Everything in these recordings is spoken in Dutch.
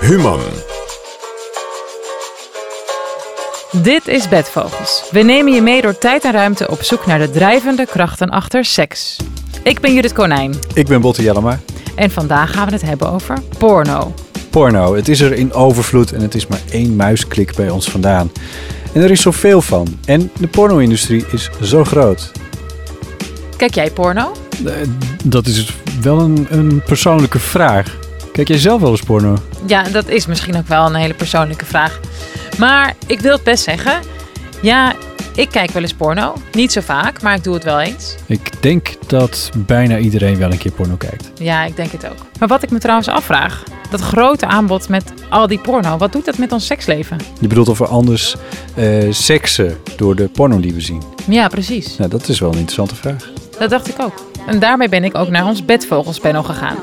Human. Dit is Bedvogels. We nemen je mee door tijd en ruimte op zoek naar de drijvende krachten achter seks. Ik ben Judith Konijn Ik ben Botte Jellema. en vandaag gaan we het hebben over porno. Porno, het is er in overvloed en het is maar één muisklik bij ons vandaan. En er is zoveel van. En de porno-industrie is zo groot. Kijk jij porno? Eh, Dat is wel een, een persoonlijke vraag. Kijk jij zelf wel eens porno? Ja, dat is misschien ook wel een hele persoonlijke vraag. Maar ik wil het best zeggen. Ja, ik kijk wel eens porno. Niet zo vaak, maar ik doe het wel eens. Ik denk dat bijna iedereen wel een keer porno kijkt. Ja, ik denk het ook. Maar wat ik me trouwens afvraag, dat grote aanbod met al die porno, wat doet dat met ons seksleven? Je bedoelt of we anders eh, seksen door de porno die we zien? Ja, precies. Nou, dat is wel een interessante vraag. Dat dacht ik ook. En daarmee ben ik ook naar ons bedvogelspanel gegaan.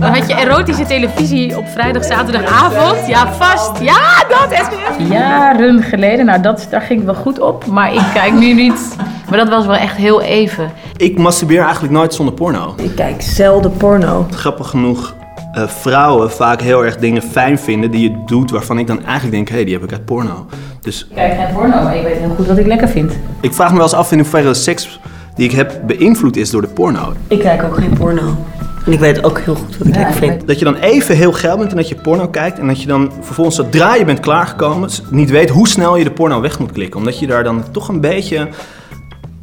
Dan had je erotische televisie op vrijdag, zaterdagavond. Ja, vast. Ja, dat is Jaren geleden. Nou, dat, daar ging ik wel goed op. Maar ik kijk nu niet. Maar dat was wel echt heel even. Ik masturbeer eigenlijk nooit zonder porno. Ik kijk zelden porno. Grappig genoeg, eh, vrouwen vaak heel erg dingen fijn vinden die je doet waarvan ik dan eigenlijk denk, hé, hey, die heb ik uit porno. Dus Ik kijk geen porno, maar ik weet heel goed wat ik lekker vind. ik vraag me wel eens af in hoeverre de seks die ik heb beïnvloed is door de porno. Ik kijk ook geen porno. En ik weet ook heel goed wat ik lekker vind. Dat je dan even heel geil bent en dat je porno kijkt en dat je dan vervolgens zodra je bent klaargekomen niet weet hoe snel je de porno weg moet klikken. Omdat je daar dan toch een beetje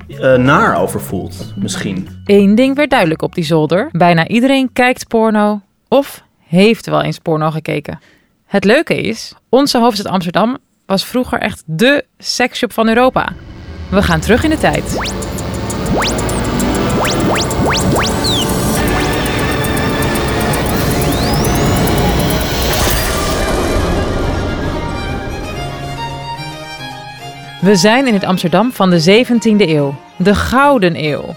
eh, naar over voelt, misschien. Eén ding werd duidelijk op die zolder. Bijna iedereen kijkt porno of heeft wel eens porno gekeken. Het leuke is, onze hoofdstad Amsterdam was vroeger echt dé seksshop van Europa. We gaan terug in de tijd. We zijn in het Amsterdam van de 17e eeuw, de Gouden Eeuw.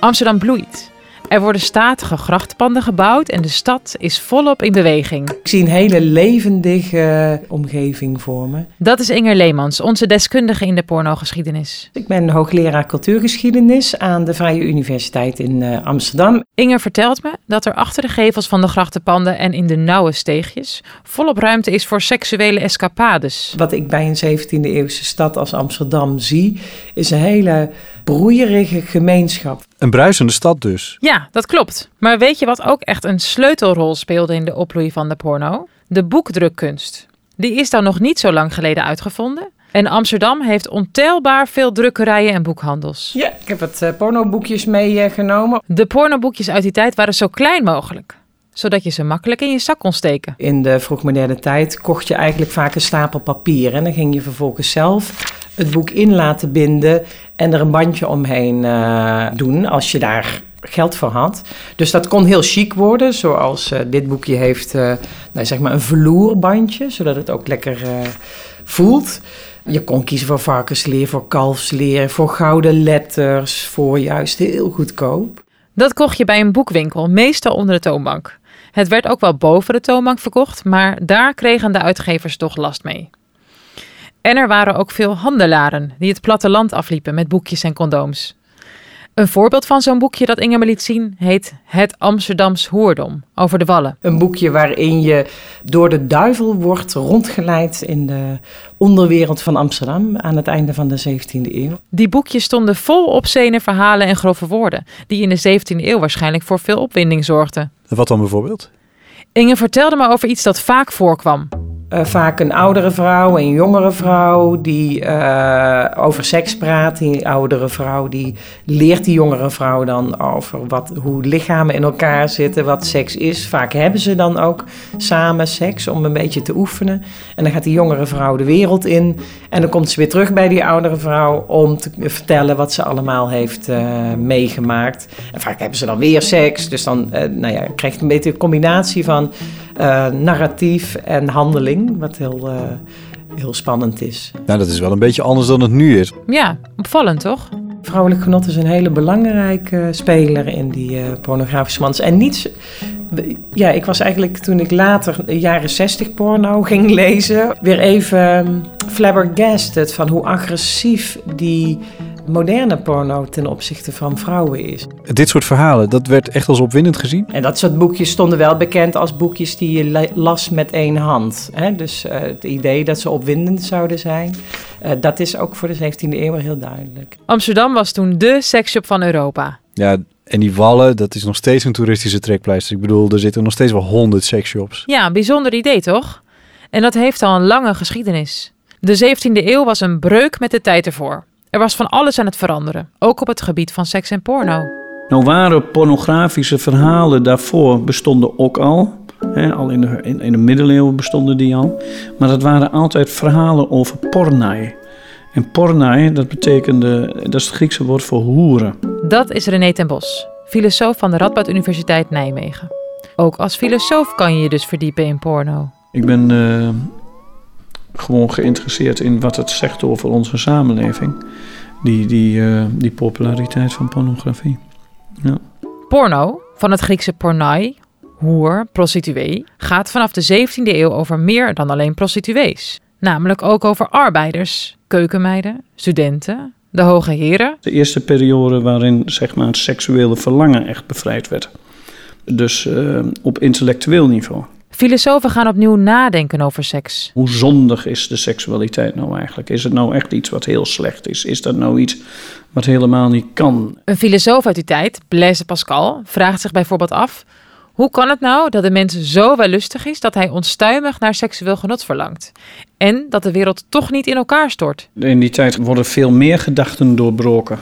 Amsterdam bloeit. Er worden statige grachtpanden gebouwd en de stad is volop in beweging. Ik zie een hele levendige omgeving voor me. Dat is Inger Leemans, onze deskundige in de pornogeschiedenis. Ik ben hoogleraar cultuurgeschiedenis aan de Vrije Universiteit in eh, Amsterdam. Inger vertelt me dat er achter de gevels van de grachtenpanden en in de nauwe steegjes volop ruimte is voor seksuele escapades. Wat ik bij een 17e eeuwse stad als Amsterdam zie, is een hele broeierige gemeenschap. Een bruisende stad dus. Ja, dat klopt. Maar weet je wat ook echt een sleutelrol speelde in de opbloei van de porno? De boekdrukkunst. Die is dan nog niet zo lang geleden uitgevonden. En Amsterdam heeft ontelbaar veel drukkerijen en boekhandels. Ja, ik heb wat eh, pornoboekjes meegenomen. De pornoboekjes uit die tijd waren zo klein mogelijk, zodat je ze makkelijk in je zak kon steken. In de vroegmoderne tijd kocht je eigenlijk vaak een stapel papier. En dan ging je vervolgens zelf het boek in laten binden en er een bandje omheen eh, doen als je daar geld voor had. Dus dat kon heel chic worden, zoals eh, dit boekje heeft eh, nou, zeg maar een vloerbandje, zodat het ook lekker voelt. Je kon kiezen voor varkensleer, voor kalfsleer, voor gouden letters, voor juist heel goedkoop. Dat kocht je bij een boekwinkel, meestal onder de toonbank. Het werd ook wel boven de toonbank verkocht, maar daar kregen de uitgevers toch last mee. En er waren ook veel handelaren die het platteland afliepen met boekjes en condooms. Een voorbeeld van zo'n boekje dat Inge me liet zien heet Het Amsterdams Hoerdom over de Wallen. Een boekje waarin je door de duivel wordt rondgeleid in de onderwereld van Amsterdam aan het einde van de 17e eeuw. Die boekjes stonden vol opzene verhalen en grove woorden, die in de 17e eeuw waarschijnlijk voor veel opwinding zorgden. Wat dan bijvoorbeeld? Inge vertelde me over iets dat vaak voorkwam. Eh, vaak een oudere vrouw, een jongere vrouw die eh, over seks praat. Die oudere vrouw die leert die jongere vrouw dan over wat, hoe lichamen in elkaar zitten, wat seks is. Vaak hebben ze dan ook samen seks om een beetje te oefenen. En dan gaat die jongere vrouw de wereld in en dan komt ze weer terug bij die oudere vrouw om te vertellen wat ze allemaal heeft eh, meegemaakt. En vaak hebben ze dan weer seks, dus dan nou ja, een beetje een combinatie van narratief en handeling, wat heel, eh, heel spannend is. Nou, dat is wel een beetje anders dan het nu is. Ja, opvallend toch? Vrouwelijk genot is een hele belangrijke speler in die eh, pornografische mans. En niets. Ja, ik was eigenlijk toen ik later de jaren 60 porno ging lezen, weer even um, flabbergasted van hoe agressief die moderne porno ten opzichte van vrouwen is. Dit soort verhalen, dat werd echt als opwindend gezien. En dat soort boekjes stonden wel bekend als boekjes die je la- las met één hand. Hè? Dus eh, het idee dat ze opwindend zouden zijn, eh, dat is ook voor de 17e eeuw heel duidelijk. Amsterdam was toen dé seksshop van Europa. Ja, en die wallen, dat is nog steeds een toeristische trekpleister. Ik bedoel, er zitten nog steeds wel honderd seksshops. Ja, een bijzonder idee toch? En dat heeft al een lange geschiedenis. De 17e eeuw was een breuk met de tijd ervoor. Er was van alles aan het veranderen, ook op het gebied van seks en porno. Nou waren pornografische verhalen daarvoor bestonden ook al. Al in de, in, in de middeleeuwen bestonden die al. Maar dat waren altijd verhalen over pornai. En pornai, dat betekende, dat is het Griekse woord voor hoeren. Dat is René ten Bos, filosoof van de Radboud Universiteit Nijmegen. Ook als filosoof kan je je dus verdiepen in porno. Ik ben eh, gewoon geïnteresseerd in wat het zegt over onze samenleving. Die, die, eh, die populariteit van pornografie. Porno, van het Griekse pornai, hoer, prostituee, gaat vanaf de 17e eeuw over meer dan alleen prostituees. Namelijk ook over arbeiders, keukenmeiden, studenten, de hoge heren. De eerste periode waarin zeg maar, het seksuele verlangen echt bevrijd werd. Dus eh, op intellectueel niveau. Filosofen gaan opnieuw nadenken over seks. Hoe zondig is de seksualiteit nou eigenlijk? Is het nou echt iets wat heel slecht is? Is dat nou iets wat helemaal niet kan? Een filosoof uit die tijd, Blaise Pascal, vraagt zich bijvoorbeeld af: hoe kan het nou dat de mens zo wellustig is dat hij onstuimig naar seksueel genot verlangt? En dat de wereld toch niet in elkaar stort? In die tijd worden veel meer gedachten doorbroken.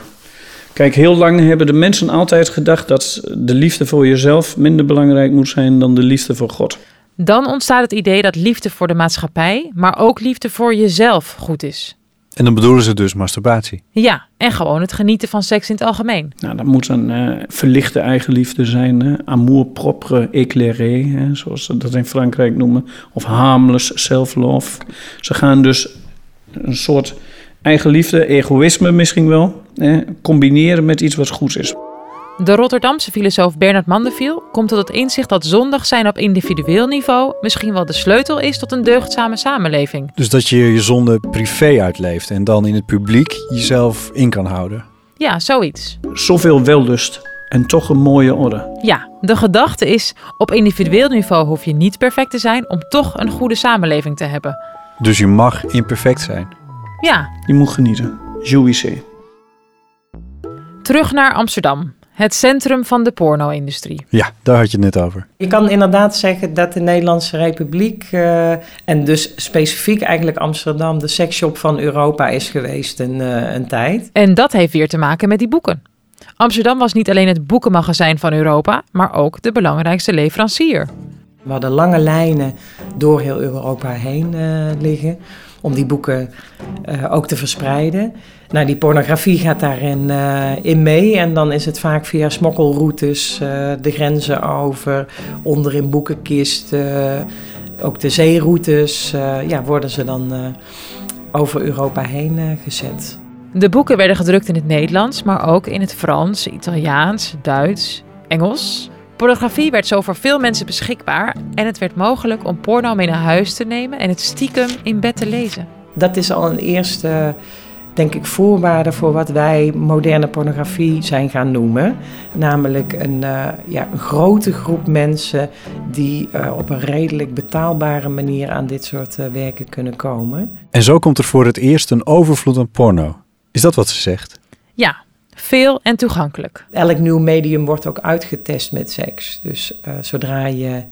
Kijk, heel lang hebben de mensen altijd gedacht dat de liefde voor jezelf minder belangrijk moet zijn dan de liefde voor God. Dan ontstaat het idee dat liefde voor de maatschappij, maar ook liefde voor jezelf goed is. En dan bedoelen ze dus masturbatie. Ja, en gewoon het genieten van seks in het algemeen. Nou, dat moet een eh, verlichte eigenliefde zijn. Hè? Amour propre éclairé, hè? zoals ze dat in Frankrijk noemen. Of harmless self-love. Ze gaan dus een soort eigenliefde, egoïsme misschien wel, hè? combineren met iets wat goed is. De Rotterdamse filosoof Bernard Mandeviel komt tot het inzicht dat zondig zijn op individueel niveau misschien wel de sleutel is tot een deugdzame samenleving. Dus dat je je zonde privé uitleeft en dan in het publiek jezelf in kan houden. Ja, zoiets. Zoveel wellust en toch een mooie orde. Ja, de gedachte is, op individueel niveau hoef je niet perfect te zijn om toch een goede samenleving te hebben. Dus je mag imperfect zijn. Ja, Je moet genieten. Jouissez. terug naar Amsterdam, het centrum van de porno-industrie. Ja, daar had je het net over. Je kan inderdaad zeggen dat de Nederlandse Republiek eh, en dus specifiek eigenlijk Amsterdam de seksshop van Europa is geweest een, eh, een tijd. En dat heeft weer te maken met die boeken. Amsterdam was niet alleen het boekenmagazijn van Europa, maar ook de belangrijkste leverancier. We hadden lange lijnen door heel Europa heen eh, liggen om die boeken eh, ook te verspreiden. Nou, die pornografie gaat daarin eh, in mee en dan is het vaak via smokkelroutes eh, de grenzen over, onder in boekenkisten, ook de zeeroutes, eh, ja, worden ze dan eh, over Europa heen eh, gezet. De boeken werden gedrukt in het Nederlands, maar ook in het Frans, Italiaans, Duits, Engels. Pornografie werd zo voor veel mensen beschikbaar en het werd mogelijk om porno mee naar huis te nemen en het stiekem in bed te lezen. Dat is al een eerste, denk ik, voorwaarde voor wat wij moderne pornografie zijn gaan noemen. Namelijk een, eh, ja, een grote groep mensen die eh, op een redelijk betaalbare manier aan dit soort eh, werken kunnen komen. En zo komt er voor het eerst een overvloed aan porno. Is dat wat ze zegt? Ja, veel en toegankelijk. Elk nieuw medium wordt ook uitgetest met seks. Dus eh, zodra je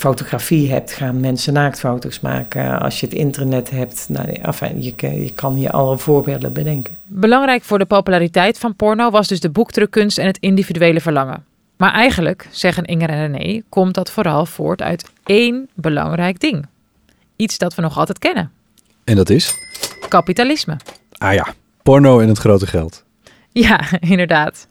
fotografie hebt, gaan mensen naaktfoto's maken. Als je het internet hebt, nou, enfin, je, je kan hier alle voorbeelden bedenken. Belangrijk voor de populariteit van porno was dus de boekdrukkunst en het individuele verlangen. Maar eigenlijk, zeggen Inger en René, komt dat vooral voort uit één belangrijk ding. Iets dat we nog altijd kennen. En dat is? Kapitalisme. Ah ja, porno en het grote geld. Ja, inderdaad.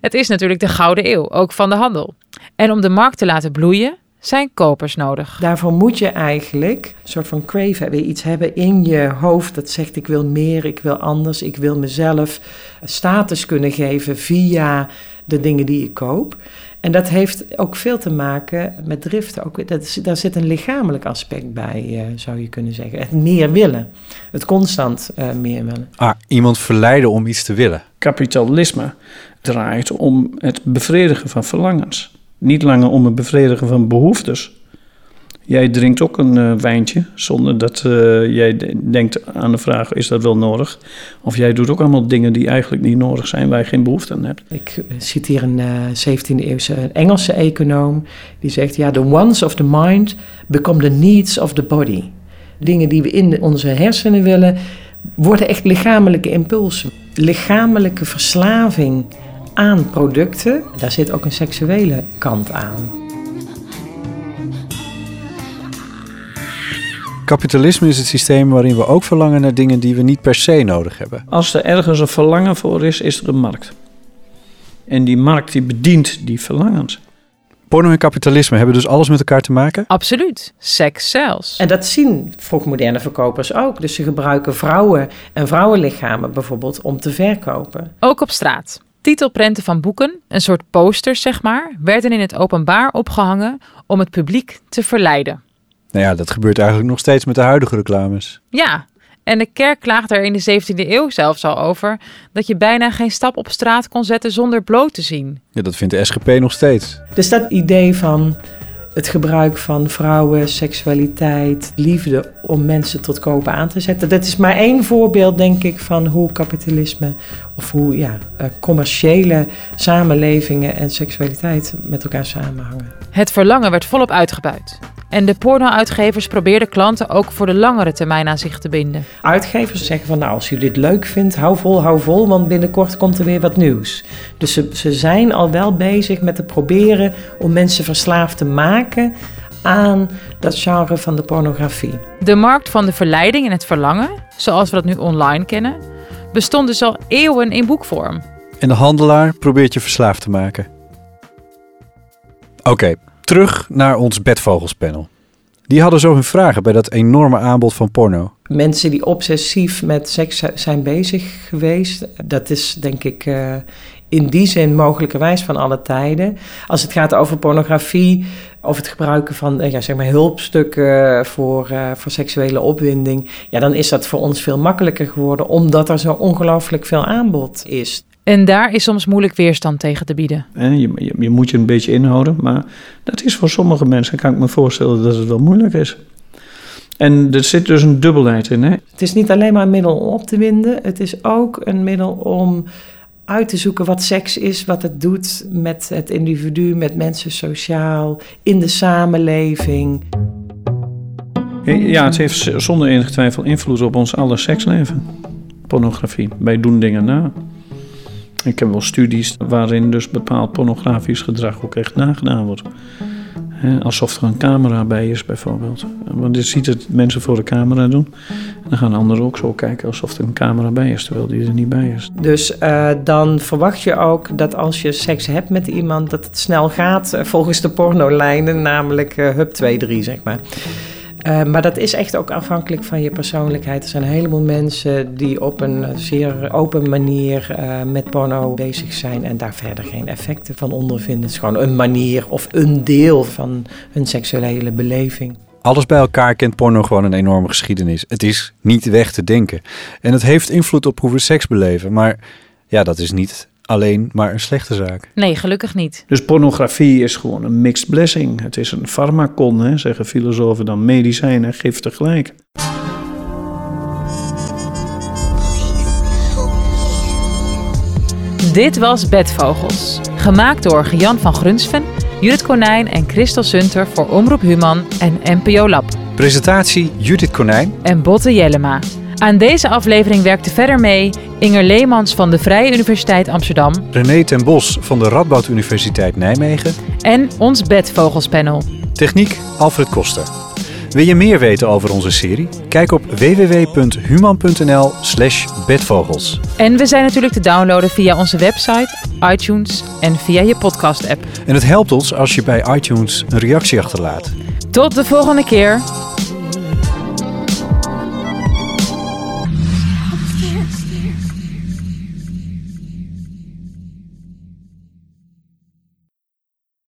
Het is natuurlijk de gouden eeuw, ook van de handel. En om de markt te laten bloeien, zijn kopers nodig. Daarvoor moet je eigenlijk een soort van crave hebben. Iets hebben in je hoofd dat zegt ik wil meer, ik wil anders, ik wil mezelf status kunnen geven via de dingen die ik koop. En dat heeft ook veel te maken met driften. Ook, dat is, daar zit een lichamelijk aspect bij, uh, zou je kunnen zeggen. Het meer willen. Het constant uh, meer willen. Ah, iemand verleiden om iets te willen. kapitalisme draait om het bevredigen van verlangens. Niet langer om het bevredigen van behoeftes. Jij drinkt ook een eh, wijntje zonder dat eh, jij de- denkt aan de vraag: is dat wel nodig? Of jij doet ook allemaal dingen die eigenlijk niet nodig zijn, waar je geen behoefte aan hebt. Ik citeer een eh 17e eeuwse Engelse econoom. Die zegt, ja, the wants of the mind become the needs of the body. Dingen die we in onze hersenen willen, worden echt lichamelijke impulsen. Lichamelijke verslaving aan producten, daar zit ook een seksuele kant aan. Kapitalisme is het systeem waarin we ook verlangen naar dingen die we niet per se nodig hebben. Als er ergens een verlangen voor is, is er een markt. En die markt die bedient die verlangens. Porno en kapitalisme hebben dus alles met elkaar te maken? Absoluut. Seks zelfs. En dat zien vroegmoderne verkopers ook. Dus ze gebruiken vrouwen en vrouwenlichamen bijvoorbeeld om te verkopen. Ook op straat. Titelprenten van boeken, een soort posters zeg maar, werden in het openbaar opgehangen om het publiek te verleiden. Nou ja, dat gebeurt eigenlijk nog steeds met de huidige reclames. Ja, en de kerk klaagde er in de 17e eeuw zelfs al over dat je bijna geen stap op straat kon zetten zonder bloot te zien. Ja, dat vindt de SGP nog steeds. Dus dat idee van het gebruik van vrouwen, seksualiteit, liefde om mensen tot kopen aan te zetten. Dat is maar één voorbeeld, denk ik, van hoe kapitalisme of hoe ja, eh, commerciële samenlevingen en seksualiteit met elkaar samenhangen. Het verlangen werd volop uitgebuit. En de porno-uitgevers probeerden klanten ook voor de langere termijn aan zich te binden. Uitgevers zeggen van nou, als je dit leuk vindt, hou vol, hou vol, want binnenkort komt er weer wat nieuws. Dus ze, ze zijn al wel bezig met te proberen om mensen verslaafd te maken aan dat genre van de pornografie. De markt van de verleiding en het verlangen, zoals we dat nu online kennen, bestond dus al eeuwen in boekvorm. En de handelaar probeert je verslaafd te maken. Oké, terug naar ons bedvogelspanel. Die hadden zo hun vragen bij dat enorme aanbod van porno. Mensen die obsessief met seks zijn bezig geweest, dat is denk ik eh, in die zin mogelijkerwijs van alle tijden. Als het gaat over pornografie of het gebruiken van eh, ja, zeg maar hulpstukken voor, eh, voor seksuele opwinding, ja, dan is dat voor ons veel makkelijker geworden, omdat er zo ongelooflijk veel aanbod is. En daar is soms moeilijk weerstand tegen te bieden. Hè, Je, je, je moet je een beetje inhouden, maar dat is voor sommige mensen, kan ik me voorstellen, dat het wel moeilijk is. En er zit dus een dubbelheid in. Hè? Het is niet alleen maar een middel om op te winden, het is ook een middel om uit te zoeken wat seks is, wat het doet met het individu, met mensen sociaal, in de samenleving. Ja, het heeft zonder enige twijfel invloed op ons aller seksleven. Pornografie. Wij doen dingen na. Ik heb wel studies waarin dus bepaald pornografisch gedrag ook echt nagedaan wordt. Alsof er een camera bij is, bijvoorbeeld. Want je ziet het mensen voor de camera doen. En dan gaan anderen ook zo kijken alsof er een camera bij is, terwijl die er niet bij is. Dus eh, dan verwacht je ook dat als je seks hebt met iemand, dat het snel gaat eh, volgens de pornolijnen, namelijk eh hup 2, 3, zeg maar. Eh, maar dat is echt ook afhankelijk van je persoonlijkheid. Er zijn een heleboel mensen die op een zeer open manier eh, met porno bezig zijn en daar verder geen effecten van ondervinden. Het is gewoon een manier of een deel van hun seksuele beleving. Alles bij elkaar kent porno gewoon een enorme geschiedenis. Het is niet weg te denken. En het heeft invloed op hoe we seks beleven. Maar ja, dat is niet alleen maar een slechte zaak. Nee, gelukkig niet. Dus pornografie is gewoon een mixed blessing. Het is een farmacon, hè, zeggen filosofen dan. Medicijn en gif tegelijk. Dit was Bedvogels. Gemaakt door Jan van Grunsven, Judith Konijn en Christel Sunter voor Omroep Human en NPO Lab. Presentatie Judith Konijn. En Botte Jellema. Aan deze aflevering werkte verder mee Inger Leemans van de Vrije Universiteit Amsterdam René ten Bos van de Radboud Universiteit Nijmegen. en ons Bedvogelspanel. Techniek Alfred Koster. Wil je meer weten over onze serie? Kijk op www.human.nl slash bedvogels. En we zijn natuurlijk te downloaden via onze website, iTunes en via je podcast-app. En het helpt ons als je bij iTunes een reactie achterlaat. Tot de volgende keer.